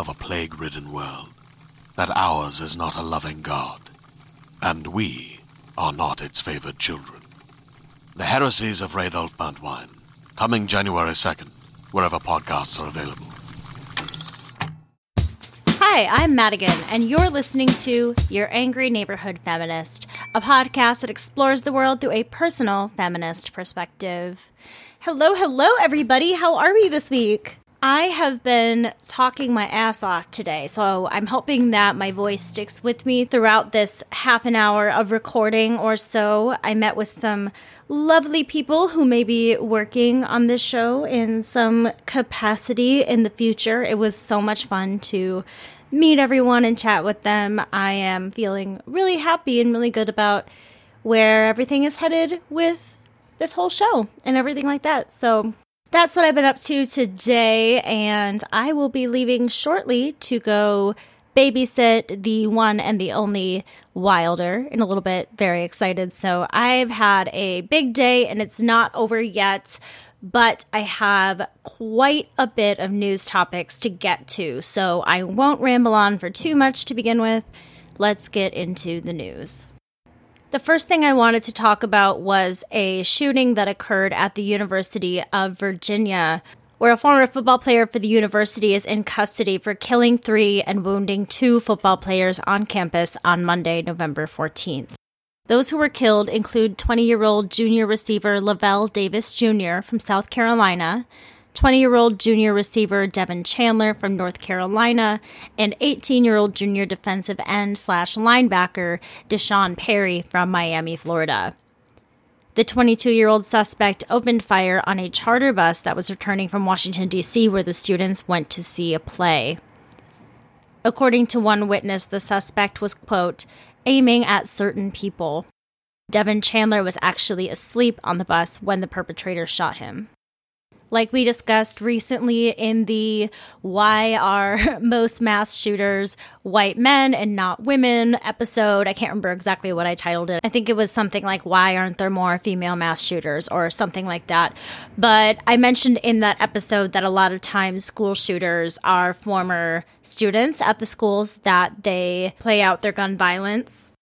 of a plague ridden world that ours is not a loving God, and we are not its favored children. The Heresies of Radolf Burntwine, coming January 2nd, wherever podcasts are available. Hi, I'm Madigan, and you're listening to Your Angry Neighborhood Feminist, a podcast that explores the world through a personal feminist perspective. Hello, hello, everybody. How are we this week? I have been talking my ass off today, so I'm hoping that my voice sticks with me throughout this half an hour of recording or so. I met with some lovely people who may be working on this show in some capacity in the future. It was so much fun to meet everyone and chat with them. I am feeling really happy and really good about where everything is headed with this whole show and everything like that. So that's what I've been up to today, and I will be leaving shortly to go babysit the one and the only Wilder in a little bit. Very excited. So I've had a big day, and it's not over yet. But I have quite a bit of news topics to get to, so I won't ramble on for too much to begin with. Let's get into the news. The first thing I wanted to talk about was a shooting that occurred at the University of Virginia, where a former football player for the university is in custody for killing three and wounding two football players on campus on Monday, November 14th. Those who were killed include 20 year old junior receiver Lavel Davis Jr. from South Carolina, 20 year old junior receiver Devin Chandler from North Carolina, and 18 year old junior defensive end slash linebacker D'Sean Perry from Miami, Florida. The 22 year old suspect opened fire on a charter bus that was returning from Washington, D.C., where the students went to see a play. According to one witness, the suspect was, quote, aiming at certain people. Devin Chandler was actually asleep on the bus when the perpetrator shot him like we discussed recently in the Why Are Most Mass Shooters White Men and Not Women episode. I can't remember exactly what I titled it. I think it was something like Why Aren't There More Female Mass Shooters or something like that. But I mentioned in that episode that a lot of times school shooters are former students at the schools that they play out their gun violence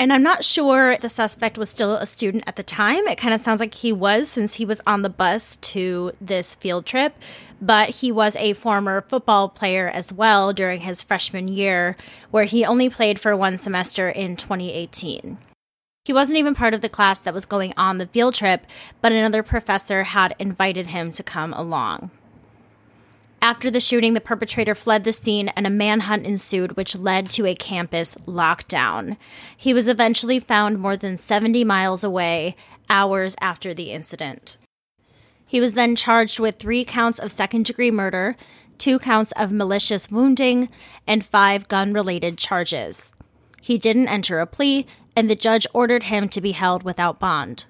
and I'm not sure the suspect was still a student at the time. It kind of sounds like he was since he was on the bus to this field trip, but he was a former football player as well during his freshman year, where he only played for one semester in 2018. He wasn't even part of the class that was going on the field trip, but another professor had invited him to come along. After the shooting, the perpetrator fled the scene and a manhunt ensued, which led to a campus lockdown. He was eventually found more than 70 miles away, hours after the incident. He was then charged with three counts of second degree murder, two counts of malicious wounding, and five gun related charges. He didn't enter a plea, and the judge ordered him to be held without bond.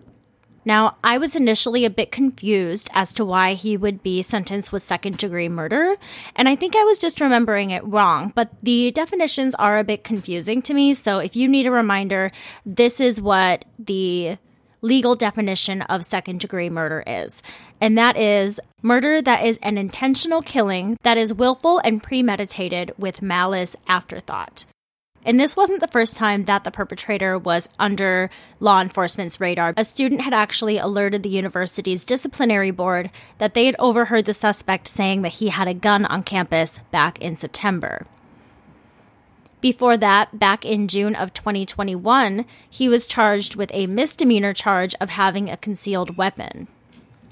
Now, I was initially a bit confused as to why he would be sentenced with second degree murder, and I think I was just remembering it wrong, but the definitions are a bit confusing to me. So if you need a reminder, this is what the legal definition of second degree murder is. And that is murder that is an intentional killing that is willful and premeditated with malice afterthought. And this wasn't the first time that the perpetrator was under law enforcement's radar. A student had actually alerted the university's disciplinary board that they had overheard the suspect saying that he had a gun on campus back in September. Before that, back in June of 2021, he was charged with a misdemeanor charge of having a concealed weapon.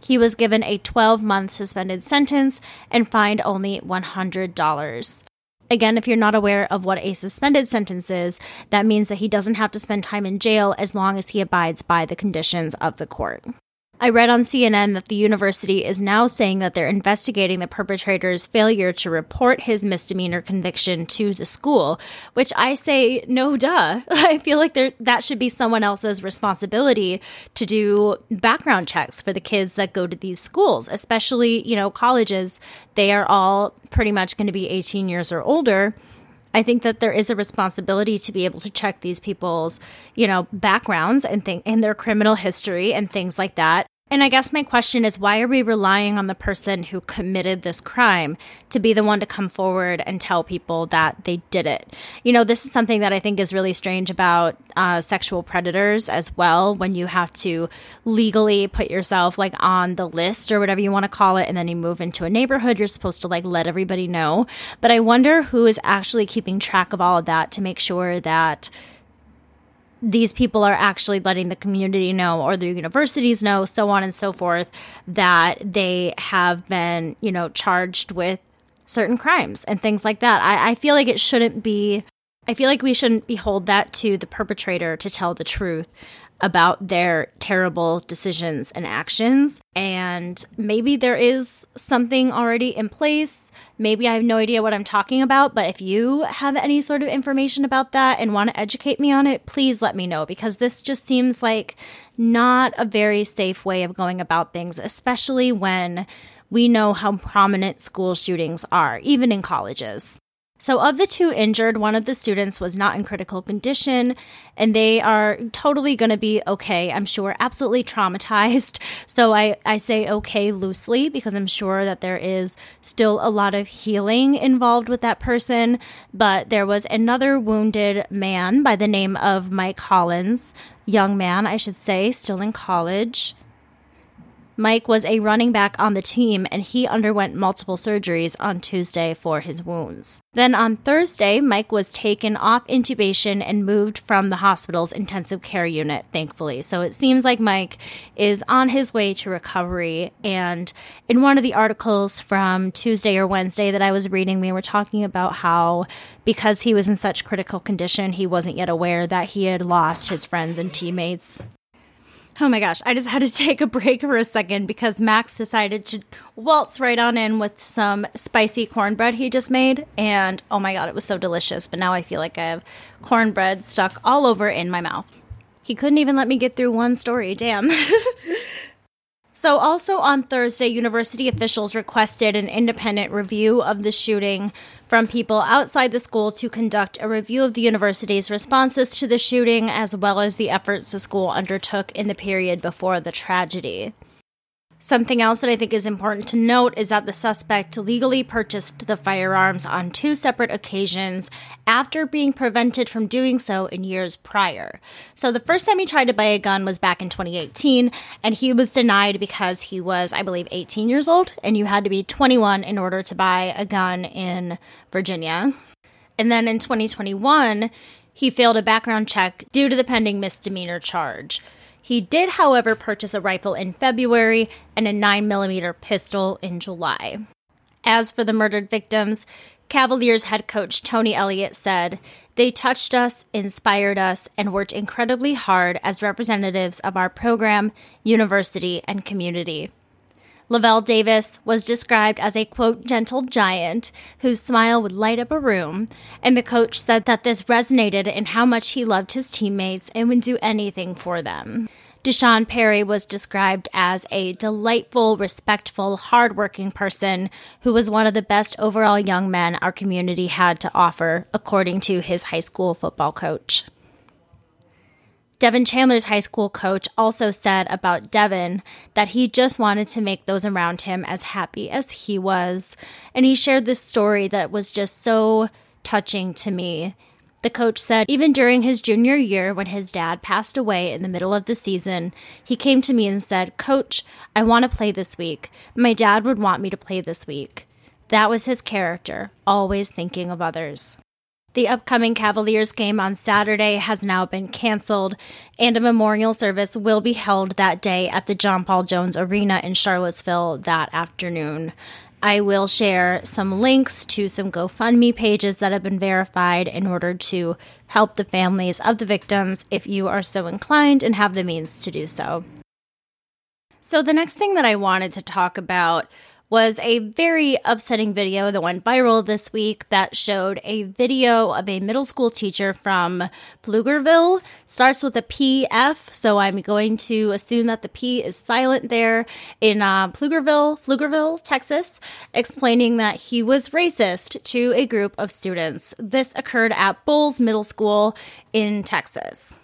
He was given a 12 month suspended sentence and fined only $100. Again, if you're not aware of what a suspended sentence is, that means that he doesn't have to spend time in jail as long as he abides by the conditions of the court. I read on CNN that the university is now saying that they're investigating the perpetrator's failure to report his misdemeanor conviction to the school, which I say, no duh. I feel like there, that should be someone else's responsibility to do background checks for the kids that go to these schools, especially, you know, colleges. They are all pretty much going to be 18 years or older. I think that there is a responsibility to be able to check these people's, you know, backgrounds and think in their criminal history and things like that. And I guess my question is why are we relying on the person who committed this crime to be the one to come forward and tell people that they did it? You know, this is something that I think is really strange about uh, sexual predators as well, when you have to legally put yourself like on the list or whatever you want to call it, and then you move into a neighborhood, you're supposed to like let everybody know. But I wonder who is actually keeping track of all of that to make sure that these people are actually letting the community know or the universities know, so on and so forth, that they have been, you know, charged with certain crimes and things like that. I, I feel like it shouldn't be, I feel like we shouldn't behold that to the perpetrator to tell the truth about their terrible decisions and actions. And maybe there is something already in place. Maybe I have no idea what I'm talking about, but if you have any sort of information about that and want to educate me on it, please let me know because this just seems like not a very safe way of going about things, especially when we know how prominent school shootings are, even in colleges. So, of the two injured, one of the students was not in critical condition, and they are totally going to be okay. I'm sure, absolutely traumatized. So, I, I say okay loosely because I'm sure that there is still a lot of healing involved with that person. But there was another wounded man by the name of Mike Hollins, young man, I should say, still in college. Mike was a running back on the team and he underwent multiple surgeries on Tuesday for his wounds. Then on Thursday, Mike was taken off intubation and moved from the hospital's intensive care unit, thankfully. So it seems like Mike is on his way to recovery. And in one of the articles from Tuesday or Wednesday that I was reading, they were talking about how because he was in such critical condition, he wasn't yet aware that he had lost his friends and teammates Oh my gosh, I just had to take a break for a second because Max decided to waltz right on in with some spicy cornbread he just made. And oh my god, it was so delicious. But now I feel like I have cornbread stuck all over in my mouth. He couldn't even let me get through one story. Damn. So, also on Thursday, university officials requested an independent review of the shooting from people outside the school to conduct a review of the university's responses to the shooting, as well as the efforts the school undertook in the period before the tragedy. Something else that I think is important to note is that the suspect legally purchased the firearms on two separate occasions after being prevented from doing so in years prior. So the first time he tried to buy a gun was back in 2018, and he was denied because he was, I believe, 18 years old, and you had to be 21 in order to buy a gun in Virginia. And then in 2021, he failed a background check due to the pending misdemeanor charge. He did, however, purchase a rifle in February and a 9mm pistol in July. As for the murdered victims, Cavaliers head coach Tony Elliott said, They touched us, inspired us, and worked incredibly hard as representatives of our program, university, and community. Lavel Davis was described as a quote, gentle giant whose smile would light up a room. And the coach said that this resonated in how much he loved his teammates and would do anything for them. D'Sean Perry was described as a delightful, respectful, hardworking person who was one of the best overall young men our community had to offer, according to his high school football coach. Devin Chandler's high school coach also said about Devin that he just wanted to make those around him as happy as he was. And he shared this story that was just so touching to me. The coach said even during his junior year, when his dad passed away in the middle of the season, he came to me and said, Coach, I want to play this week. My dad would want me to play this week. That was his character, always thinking of others. The upcoming Cavaliers game on Saturday has now been canceled, and a memorial service will be held that day at the John Paul Jones Arena in Charlottesville that afternoon. I will share some links to some GoFundMe pages that have been verified in order to help the families of the victims if you are so inclined and have the means to do so. So, the next thing that I wanted to talk about was a very upsetting video that went viral this week that showed a video of a middle school teacher from Pflugerville. Starts with a PF, so I'm going to assume that the P is silent there in uh, Pflugerville, Pflugerville, Texas, explaining that he was racist to a group of students. This occurred at Bolles Middle School in Texas.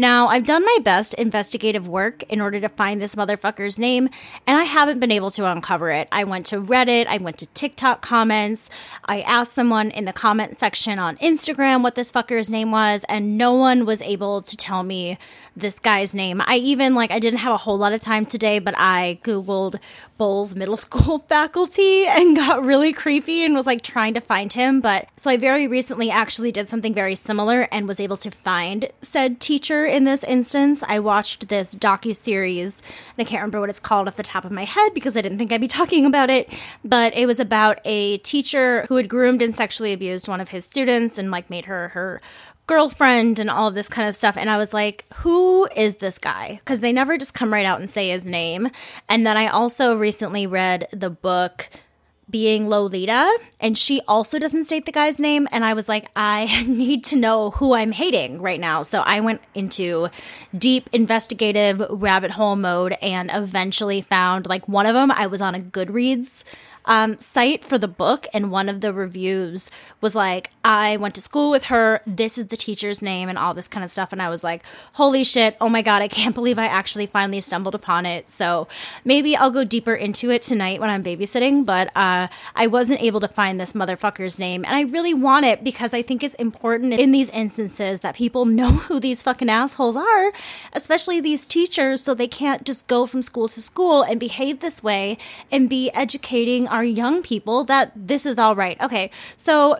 Now, I've done my best investigative work in order to find this motherfucker's name, and I haven't been able to uncover it. I went to Reddit, I went to TikTok comments, I asked someone in the comment section on Instagram what this fucker's name was, and no one was able to tell me this guy's name. I even, like, I didn't have a whole lot of time today, but I Googled Bolles middle school faculty and got really creepy and was like trying to find him. But so I very recently actually did something very similar and was able to find said teacher in this instance. I watched this docu series and I can't remember what it's called off the top of my head because I didn't think I'd be talking about it. But it was about a teacher who had groomed and sexually abused one of his students and like made her her girlfriend and all of this kind of stuff. And I was like, who is this guy? Because they never just come right out and say his name. And then I also recently read the book being Lolita, and she also doesn't state the guy's name. And I was like, I need to know who I'm hating right now. So I went into deep investigative rabbit hole mode and eventually found like one of them. I was on a Goodreads um, site for the book, and one of the reviews was like, I went to school with her. This is the teacher's name, and all this kind of stuff. And I was like, holy shit. Oh my God. I can't believe I actually finally stumbled upon it. So maybe I'll go deeper into it tonight when I'm babysitting. But uh, I wasn't able to find this motherfucker's name. And I really want it because I think it's important in these instances that people know who these fucking assholes are, especially these teachers, so they can't just go from school to school and behave this way and be educating our young people that this is all right. Okay, so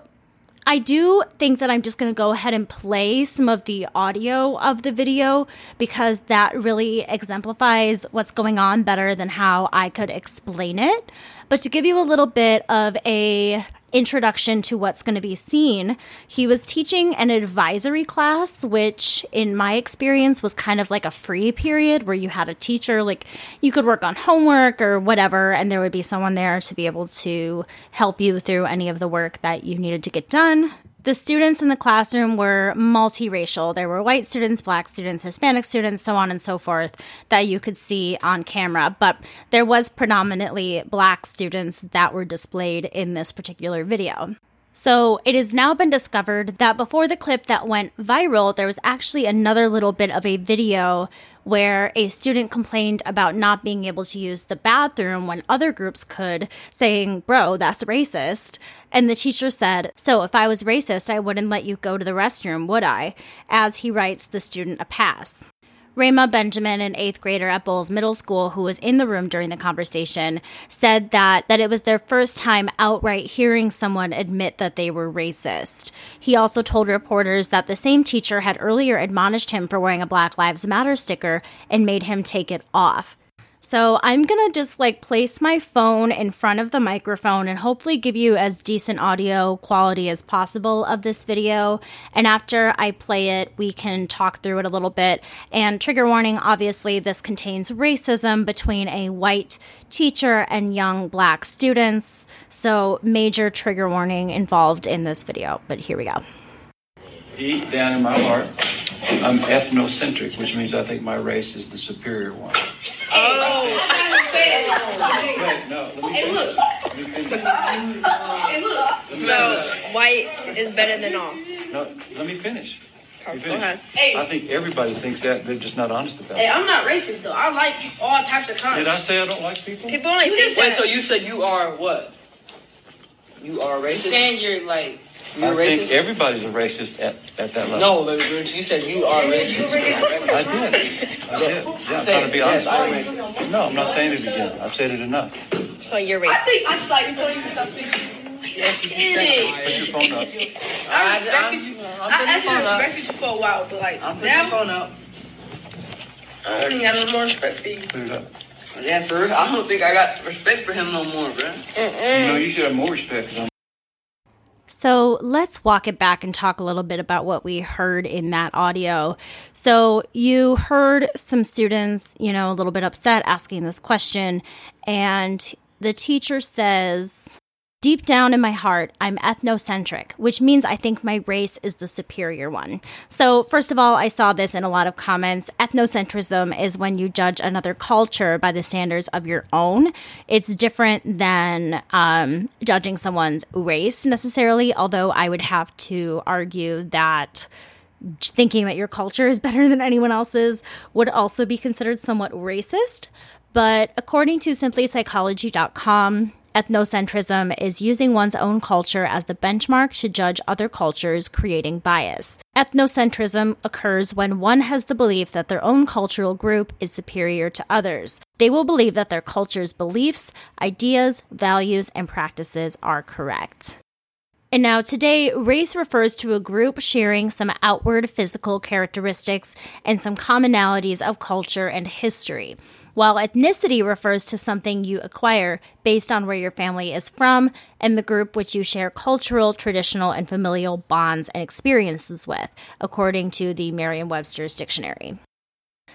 I do think that I'm just going to go ahead and play some of the audio of the video because that really exemplifies what's going on better than how I could explain it. But to give you a little bit of a introduction to what's going to be seen. He was teaching an advisory class, which in my experience was kind of like a free period where you had a teacher, like you could work on homework or whatever, and there would be someone there to be able to help you through any of the work that you needed to get done. The students in the classroom were multiracial. There were white students, black students, Hispanic students, so on and so forth that you could see on camera. But there was predominantly black students that were displayed in this particular video. So it has now been discovered that before the clip that went viral, there was actually another little bit of a video where a student complained about not being able to use the bathroom when other groups could, saying, Bro, that's racist. And the teacher said, So if I was racist, I wouldn't let you go to the restroom, would I? As he writes the student a pass. Rayma Benjamin, an eighth grader at Bolles Middle School who was in the room during the conversation, said that, that it was their first time outright hearing someone admit that they were racist. He also told reporters that the same teacher had earlier admonished him for wearing a Black Lives Matter sticker and made him take it off. So I'm going to just like place my phone in front of the microphone and hopefully give you as decent audio quality as possible of this video. And after I play it, we can talk through it a little bit. And trigger warning, obviously this contains racism between a white teacher and young black students. So major trigger warning involved in this video, but here we go. Deep down in my heart, I'm ethnocentric, which means I think my race is the superior one. Oh, I said Wait, no, let me Hey, look. Let me finish. Hey, look. So, white is better than all. No, let me finish. Let Go ahead. Hey. I think everybody thinks that. They're just not honest about Hey, it. Hey, I'm not racist though. I like all types of kinds. Did I say I don't like people? People only think Wait, that. so you said you are what? You are You racist? saying you're like you're I think everybody's a racist at, at that level. No, but you said you are racist. I did. I did. Yeah, I'm Say trying to be it. honest. Yes, I'm racist. No, I'm not saying it again. I've said it enough. so you're racist. I racist. think I slightly told you to stop speaking. Put your phone up. I I- respected I'm- you. I'm I putting actually phone up. respected you for a while, but like I'm putting the now, phone up. I don't even got no more respect for you. Put it up. Yeah, for real. I don't think I got respect for him no more, bro. You know, you should have more respect because I'm So let's walk it back and talk a little bit about what we heard in that audio. So you heard some students, you know, a little bit upset asking this question, and the teacher says, Deep down in my heart, I'm ethnocentric, which means I think my race is the superior one. So, first of all, I saw this in a lot of comments. Ethnocentrism is when you judge another culture by the standards of your own. It's different than um, judging someone's race necessarily, although I would have to argue that thinking that your culture is better than anyone else's would also be considered somewhat racist. But according to simplypsychology.com, ethnocentrism is using one's own culture as the benchmark to judge other cultures, creating bias. Ethnocentrism occurs when one has the belief that their own cultural group is superior to others. They will believe that their culture's beliefs, ideas, values, and practices are correct. And now, today, race refers to a group sharing some outward physical characteristics and some commonalities of culture and history, while ethnicity refers to something you acquire based on where your family is from and the group which you share cultural, traditional, and familial bonds and experiences with, according to the Merriam Webster's dictionary.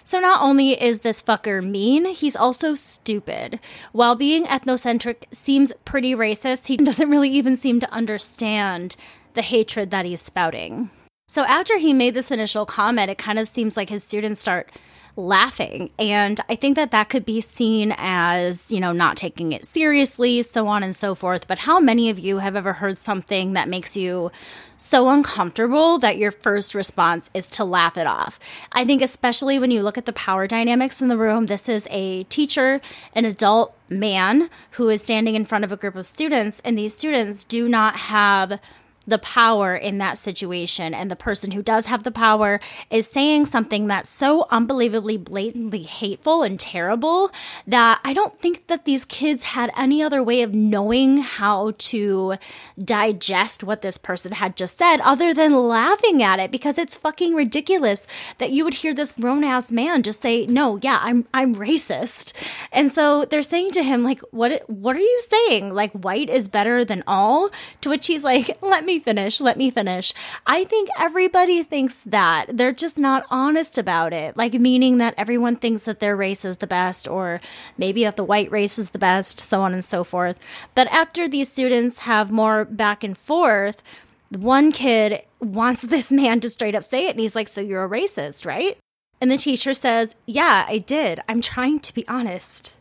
So not only is this fucker mean, he's also stupid. While being ethnocentric seems pretty racist, he doesn't really even seem to understand the hatred that he's spouting. So after he made this initial comment, it kind of seems like his students start laughing. And I think that that could be seen as, you know, not taking it seriously, so on and so forth. But how many of you have ever heard something that makes you so uncomfortable that your first response is to laugh it off? I think, especially when you look at the power dynamics in the room, this is a teacher, an adult man who is standing in front of a group of students, and these students do not have the power in that situation. And the person who does have the power is saying something that's so unbelievably blatantly hateful and terrible that I don't think that these kids had any other way of knowing how to digest what this person had just said other than laughing at it because it's fucking ridiculous that you would hear this grown ass man just say no yeah I'm I'm racist and so they're saying to him like what what are you saying? Like white is better than all? To which he's like let me finish let me finish. I think everybody thinks that. They're just not honest about it. Like meaning that everyone thinks that their race is the best or maybe that the white race is the best so on and so forth. But after these students have more back and forth one kid wants this man to straight up say it. And he's like so you're a racist right and the teacher says yeah i did i'm trying to be honest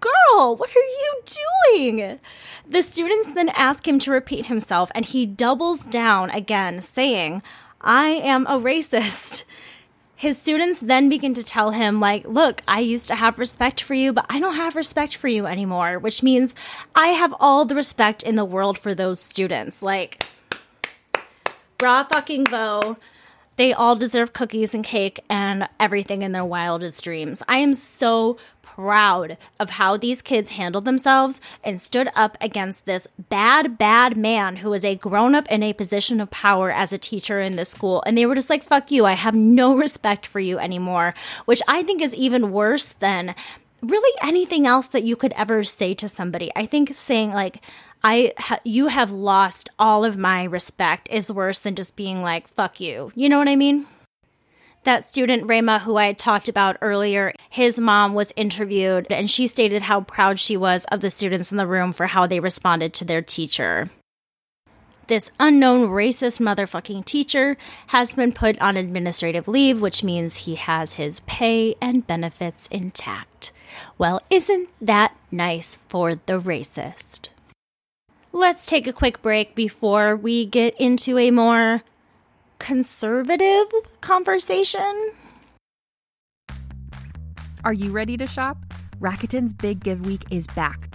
Girl, what are you doing? The students then ask him to repeat himself, and he doubles down again, saying, I am a racist. His students then begin to tell him, like, look, I used to have respect for you, but I don't have respect for you anymore, which means I have all the respect in the world for those students. Like, bra fucking bow. They all deserve cookies and cake and everything in their wildest dreams. I am so proud of how these kids handled themselves and stood up against this bad, bad man who was a grown up in a position of power as a teacher in this school. And they were just like, fuck you, I have no respect for you anymore, which I think is even worse than really anything else that you could ever say to somebody. I think saying like I ha- you have lost all of my respect is worse than just being like fuck you. You know what I mean? That student Rema who I had talked about earlier, his mom was interviewed and she stated how proud she was of the students in the room for how they responded to their teacher. This unknown racist motherfucking teacher has been put on administrative leave, which means he has his pay and benefits intact. Well, isn't that nice for the racist? Let's take a quick break before we get into a more conservative conversation. Are you ready to shop? Rakuten's Big Give Week is back.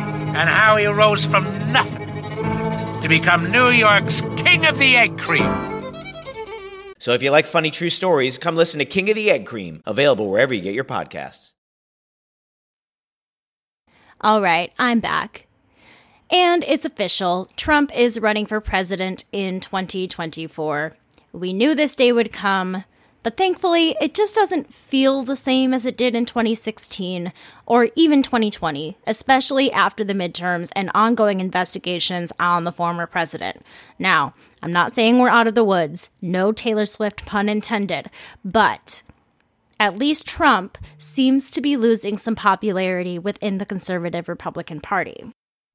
and how he rose from nothing to become New York's King of the Egg Cream. So if you like funny true stories, come listen to King of the Egg Cream, available wherever you get your podcasts. All right, I'm back. And it's official Trump is running for president in 2024. We knew this day would come, but thankfully, it just doesn't feel the same as it did in 2016 or even 2020, especially after the midterms and ongoing investigations on the former president. Now, I'm not saying we're out of the woods, no Taylor Swift pun intended, but at least Trump seems to be losing some popularity within the conservative Republican Party.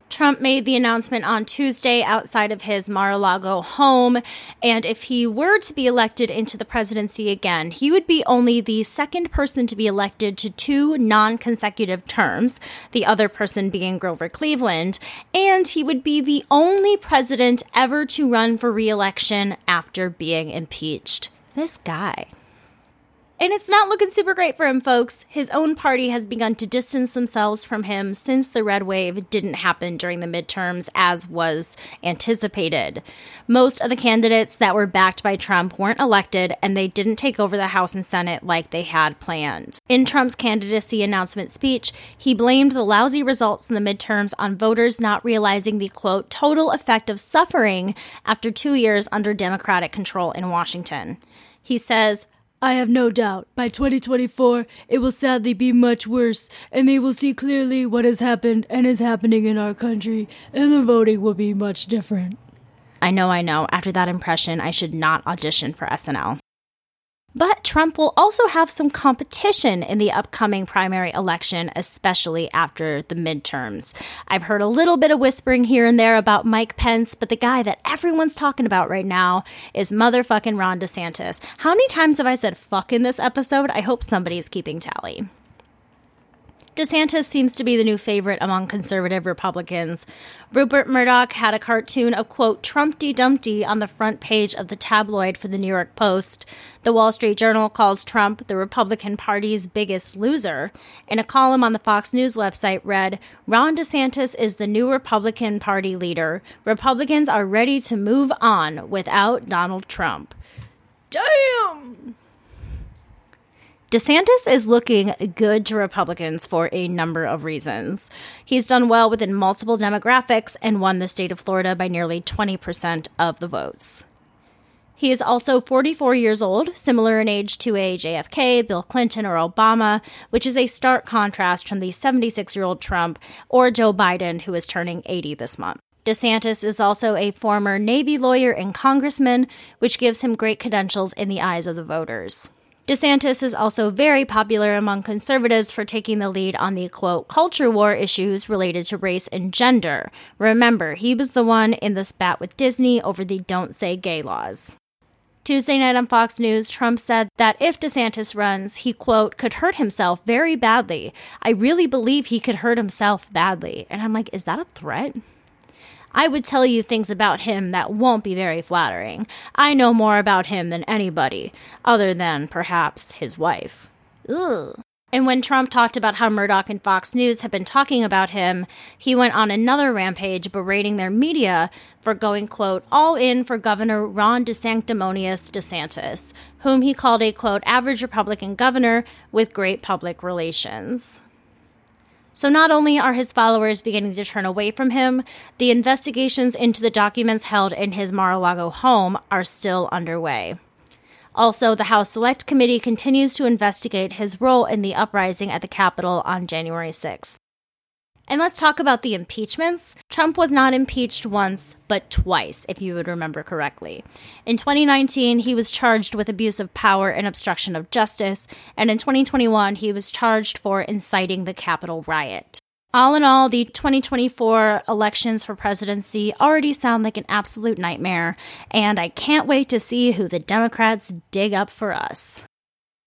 Trump made the announcement on Tuesday outside of his Mar a Lago home, and if he were to be elected into the presidency again, he would be only the second person to be elected to two non consecutive terms, the other person being Grover Cleveland, and he would be the only president ever to run for re election after being impeached. This guy. And it's not looking super great for him, folks. His own party has begun to distance themselves from him since the red wave didn't happen during the midterms as was anticipated. Most of the candidates that were backed by Trump weren't elected and they didn't take over the House and Senate like they had planned. In Trump's candidacy announcement speech, he blamed the lousy results in the midterms on voters not realizing the quote, total effect of suffering after two years under Democratic control in Washington. He says, I have no doubt by 2024 it will sadly be much worse, and they will see clearly what has happened and is happening in our country, and the voting will be much different. I know, I know. After that impression, I should not audition for SNL. But Trump will also have some competition in the upcoming primary election, especially after the midterms. I've heard a little bit of whispering here and there about Mike Pence, but the guy that everyone's talking about right now is motherfucking Ron DeSantis. How many times have I said fuck in this episode? I hope somebody's keeping tally. DeSantis seems to be the new favorite among conservative Republicans. Rupert Murdoch had a cartoon of, quote, Trumpty Dumpty on the front page of the tabloid for the New York Post. The Wall Street Journal calls Trump the Republican Party's biggest loser. And a column on the Fox News website read Ron DeSantis is the new Republican Party leader. Republicans are ready to move on without Donald Trump. Damn! DeSantis is looking good to Republicans for a number of reasons. He's done well within multiple demographics and won the state of Florida by nearly 20% of the votes. He is also 44 years old, similar in age to a JFK, Bill Clinton, or Obama, which is a stark contrast from the 76 year old Trump or Joe Biden, who is turning 80 this month. DeSantis is also a former Navy lawyer and congressman, which gives him great credentials in the eyes of the voters. DeSantis is also very popular among conservatives for taking the lead on the quote culture war issues related to race and gender. Remember, he was the one in the spat with Disney over the don't say gay laws. Tuesday night on Fox News, Trump said that if DeSantis runs, he, quote, could hurt himself very badly. I really believe he could hurt himself badly. And I'm like, is that a threat? I would tell you things about him that won't be very flattering. I know more about him than anybody, other than perhaps his wife. Ugh. And when Trump talked about how Murdoch and Fox News have been talking about him, he went on another rampage berating their media for going, quote, all in for Governor Ron DeSanctimonious DeSantis, whom he called a, quote, average Republican governor with great public relations. So not only are his followers beginning to turn away from him, the investigations into the documents held in his Mar-a-Lago home are still underway. Also, the House Select Committee continues to investigate his role in the uprising at the Capitol on January 6th. And let's talk about the impeachments. Trump was not impeached once, but twice, if you would remember correctly. In 2019, he was charged with abuse of power and obstruction of justice, and in 2021, he was charged for inciting the Capitol riot. All in all, the 2024 elections for presidency already sound like an absolute nightmare, and I can't wait to see who the Democrats dig up for us.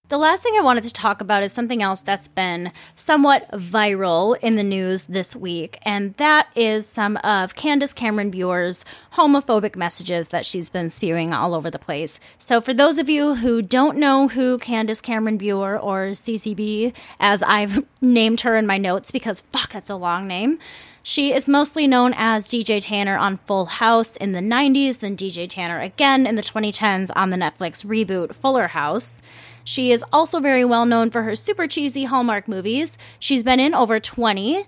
The last thing I wanted to talk about is something else that's been somewhat viral in the news this week, and that is some of Candace Cameron Bure's homophobic messages that she's been spewing all over the place. So, for those of you who don't know who Candace Cameron Bure or CCB, as I've named her in my notes because fuck, that's a long name. She is mostly known as DJ Tanner on Full House in the 90s, then DJ Tanner again in the 2010s on the Netflix reboot Fuller House. She is also very well known for her super cheesy Hallmark movies. She's been in over 20.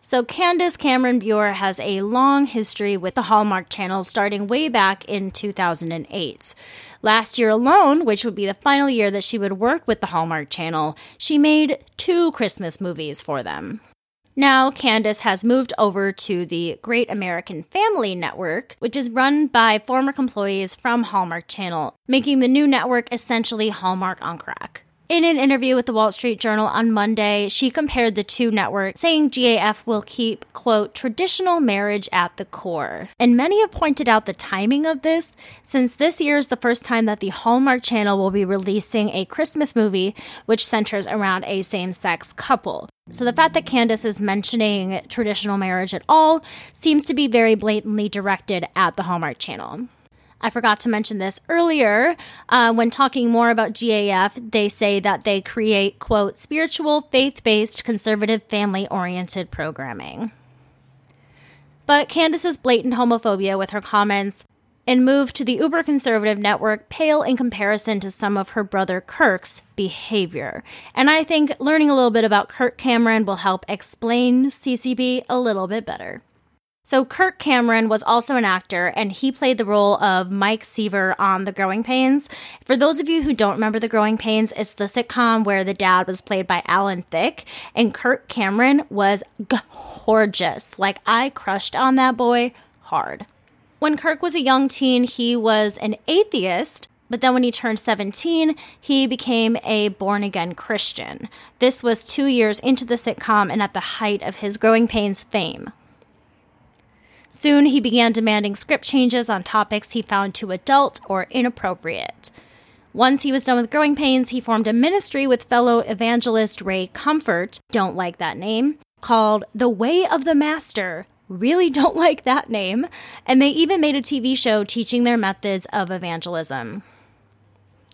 So, Candace Cameron Bure has a long history with the Hallmark Channel starting way back in 2008. Last year alone, which would be the final year that she would work with the Hallmark Channel, she made two Christmas movies for them. Now, Candace has moved over to the Great American Family Network, which is run by former employees from Hallmark Channel, making the new network essentially Hallmark on crack. In an interview with the Wall Street Journal on Monday, she compared the two networks, saying GAF will keep, quote, traditional marriage at the core. And many have pointed out the timing of this, since this year is the first time that the Hallmark Channel will be releasing a Christmas movie which centers around a same sex couple. So the fact that Candace is mentioning traditional marriage at all seems to be very blatantly directed at the Hallmark Channel. I forgot to mention this earlier. Uh, when talking more about GAF, they say that they create, quote, spiritual, faith based, conservative, family oriented programming. But Candace's blatant homophobia with her comments and move to the uber conservative network pale in comparison to some of her brother Kirk's behavior. And I think learning a little bit about Kirk Cameron will help explain CCB a little bit better. So, Kirk Cameron was also an actor, and he played the role of Mike Seaver on The Growing Pains. For those of you who don't remember The Growing Pains, it's the sitcom where the dad was played by Alan Thicke, and Kirk Cameron was gorgeous. Like, I crushed on that boy hard. When Kirk was a young teen, he was an atheist, but then when he turned 17, he became a born again Christian. This was two years into the sitcom and at the height of his Growing Pains fame. Soon he began demanding script changes on topics he found too adult or inappropriate. Once he was done with Growing Pains, he formed a ministry with fellow evangelist Ray Comfort, don't like that name, called The Way of the Master. Really don't like that name. And they even made a TV show teaching their methods of evangelism.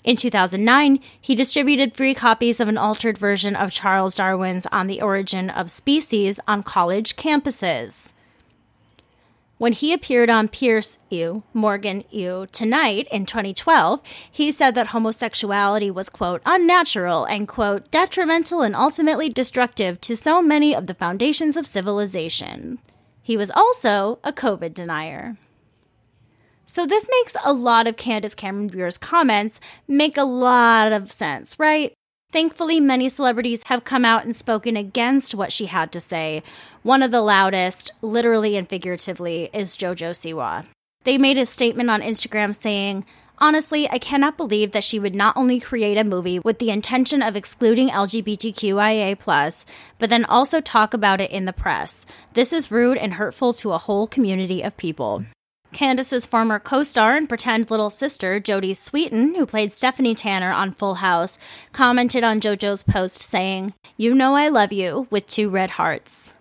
In 2009, he distributed free copies of an altered version of Charles Darwin's On the Origin of Species on college campuses. When he appeared on Pierce, Ew, Morgan Ew Tonight in 2012, he said that homosexuality was, quote, unnatural and, quote, detrimental and ultimately destructive to so many of the foundations of civilization. He was also a COVID denier. So this makes a lot of Candace Cameron Bure's comments make a lot of sense, right? Thankfully, many celebrities have come out and spoken against what she had to say. One of the loudest, literally and figuratively, is JoJo Siwa. They made a statement on Instagram saying, Honestly, I cannot believe that she would not only create a movie with the intention of excluding LGBTQIA, but then also talk about it in the press. This is rude and hurtful to a whole community of people. Candace's former co star and pretend little sister, Jodie Sweetin, who played Stephanie Tanner on Full House, commented on JoJo's post saying, You know I love you, with two red hearts.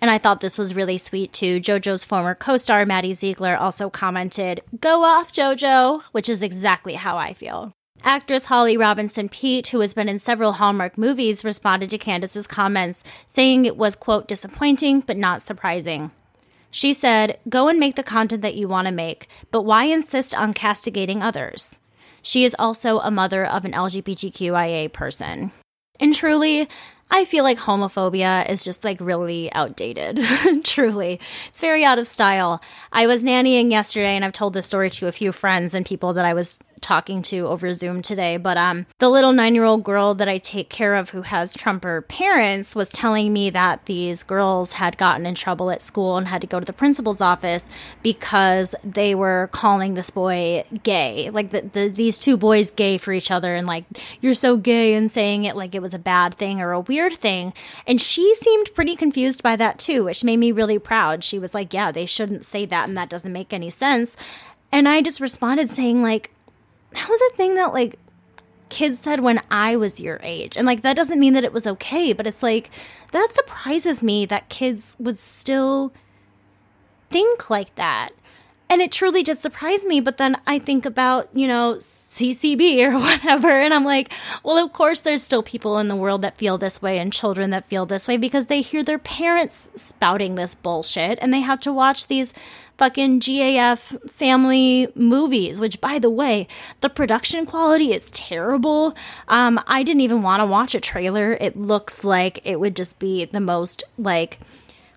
And I thought this was really sweet too. JoJo's former co star, Maddie Ziegler, also commented, Go off, JoJo, which is exactly how I feel. Actress Holly Robinson Peete, who has been in several Hallmark movies, responded to Candace's comments, saying it was, quote, disappointing but not surprising. She said, Go and make the content that you want to make, but why insist on castigating others? She is also a mother of an LGBTQIA person. And truly, I feel like homophobia is just like really outdated. Truly. It's very out of style. I was nannying yesterday and I've told this story to a few friends and people that I was talking to over Zoom today, but um, the little nine year old girl that I take care of who has Trumper parents was telling me that these girls had gotten in trouble at school and had to go to the principal's office because they were calling this boy gay. Like the, the, these two boys gay for each other and like, you're so gay and saying it like it was a bad thing or a weird thing. And she seemed pretty confused by that too, which made me really proud. She was like, yeah, they shouldn't say that and that doesn't make any sense. And I just responded saying, like, that was a thing that like kids said when I was your age. And like that doesn't mean that it was okay, but it's like that surprises me that kids would still think like that. And it truly did surprise me. But then I think about, you know, CCB or whatever. And I'm like, well, of course, there's still people in the world that feel this way and children that feel this way because they hear their parents spouting this bullshit and they have to watch these fucking GAF family movies, which by the way, the production quality is terrible. Um, I didn't even want to watch a trailer. It looks like it would just be the most like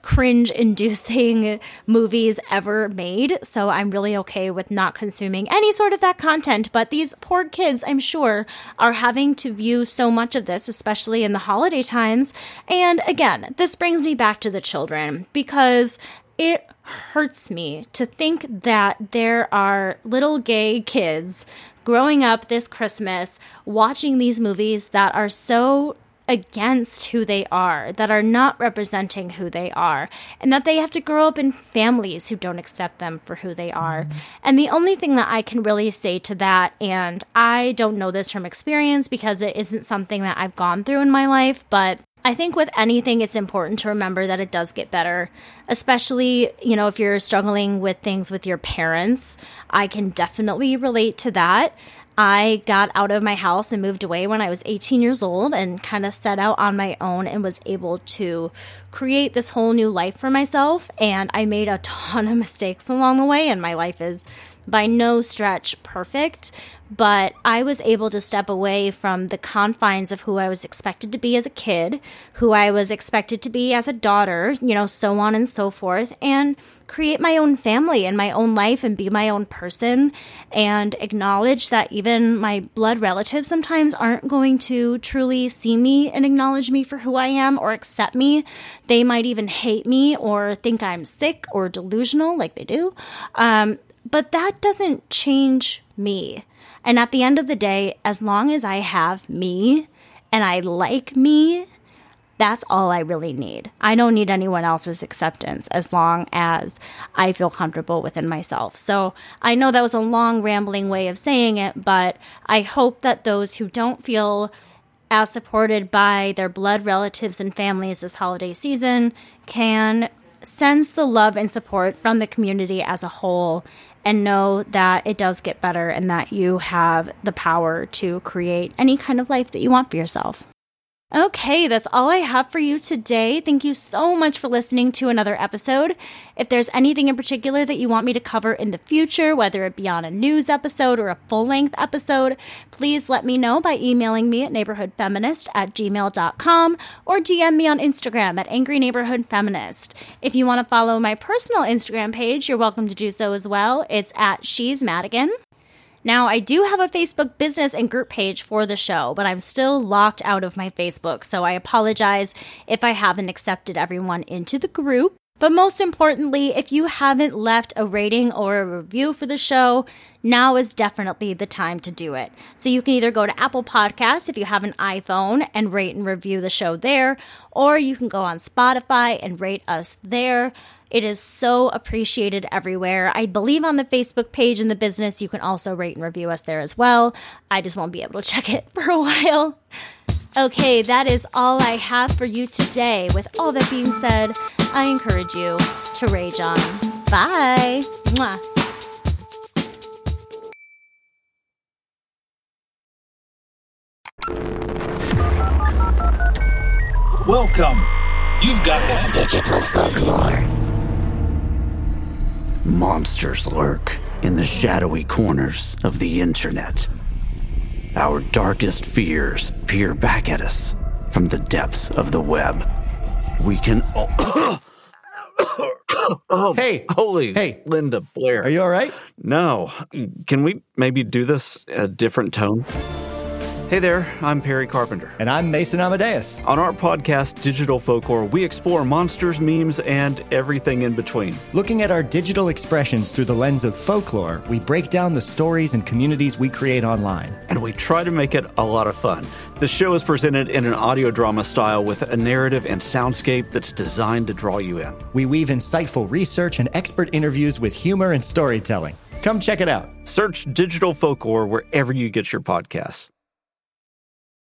cringe inducing movies ever made. So I'm really okay with not consuming any sort of that content. But these poor kids, I'm sure, are having to view so much of this, especially in the holiday times. And again, this brings me back to the children because it hurts me to think that there are little gay kids growing up this Christmas watching these movies that are so against who they are, that are not representing who they are, and that they have to grow up in families who don't accept them for who they are. Mm-hmm. And the only thing that I can really say to that, and I don't know this from experience because it isn't something that I've gone through in my life, but I think with anything, it's important to remember that it does get better, especially, you know, if you're struggling with things with your parents. I can definitely relate to that. I got out of my house and moved away when I was 18 years old and kind of set out on my own and was able to create this whole new life for myself. And I made a ton of mistakes along the way, and my life is by no stretch perfect, but I was able to step away from the confines of who I was expected to be as a kid, who I was expected to be as a daughter, you know, so on and so forth, and create my own family and my own life and be my own person and acknowledge that even my blood relatives sometimes aren't going to truly see me and acknowledge me for who I am or accept me. They might even hate me or think I'm sick or delusional, like they do. Um, but that doesn't change me. And at the end of the day, as long as I have me and I like me, That's all I really need. I don't need anyone else's acceptance as long as I feel comfortable within myself. So I know that was a long, rambling way of saying it, but I hope that those who don't feel as supported by their blood relatives and families this holiday season can sense the love and support from the community as a whole and know that it does get better and that you have the power to create any kind of life that you want for yourself. Okay, that's all I have for you today. Thank you so much for listening to another episode. If there's anything in particular that you want me to cover in the future, whether it be on a news episode or a full length episode, please let me know by emailing me at neighborhoodfeminist at gmail.com or DM me on Instagram at Angry Neighborhood Feminist. If you want to follow my personal Instagram page, you're welcome to do so as well. It's at She's Madigan. Now, I do have a Facebook business and group page for the show, but I'm still locked out of my Facebook, so I apologize if I haven't accepted everyone into the group. But most importantly, if you haven't left a rating or a review for the show, now is definitely the time to do it. So you can either go to Apple Podcasts if you have an iPhone and rate and review the show there, or you can go on Spotify and rate us there. It is so appreciated everywhere. I believe on the Facebook page in the business, you can also rate and review us there as well. I just won't be able to check it for a while. Okay, that is all I have for you today. With all that being said, I encourage you to rage on. Bye. Mwah. Welcome. You've got digital folklore. Monsters lurk in the shadowy corners of the internet. Our darkest fears peer back at us from the depths of the web. We can. all. oh, hey, holy, hey, Linda Blair. Are you all right? No. Can we maybe do this a different tone? Hey there, I'm Perry Carpenter. And I'm Mason Amadeus. On our podcast, Digital Folklore, we explore monsters, memes, and everything in between. Looking at our digital expressions through the lens of folklore, we break down the stories and communities we create online. And we try to make it a lot of fun. The show is presented in an audio drama style with a narrative and soundscape that's designed to draw you in. We weave insightful research and expert interviews with humor and storytelling. Come check it out. Search Digital Folklore wherever you get your podcasts.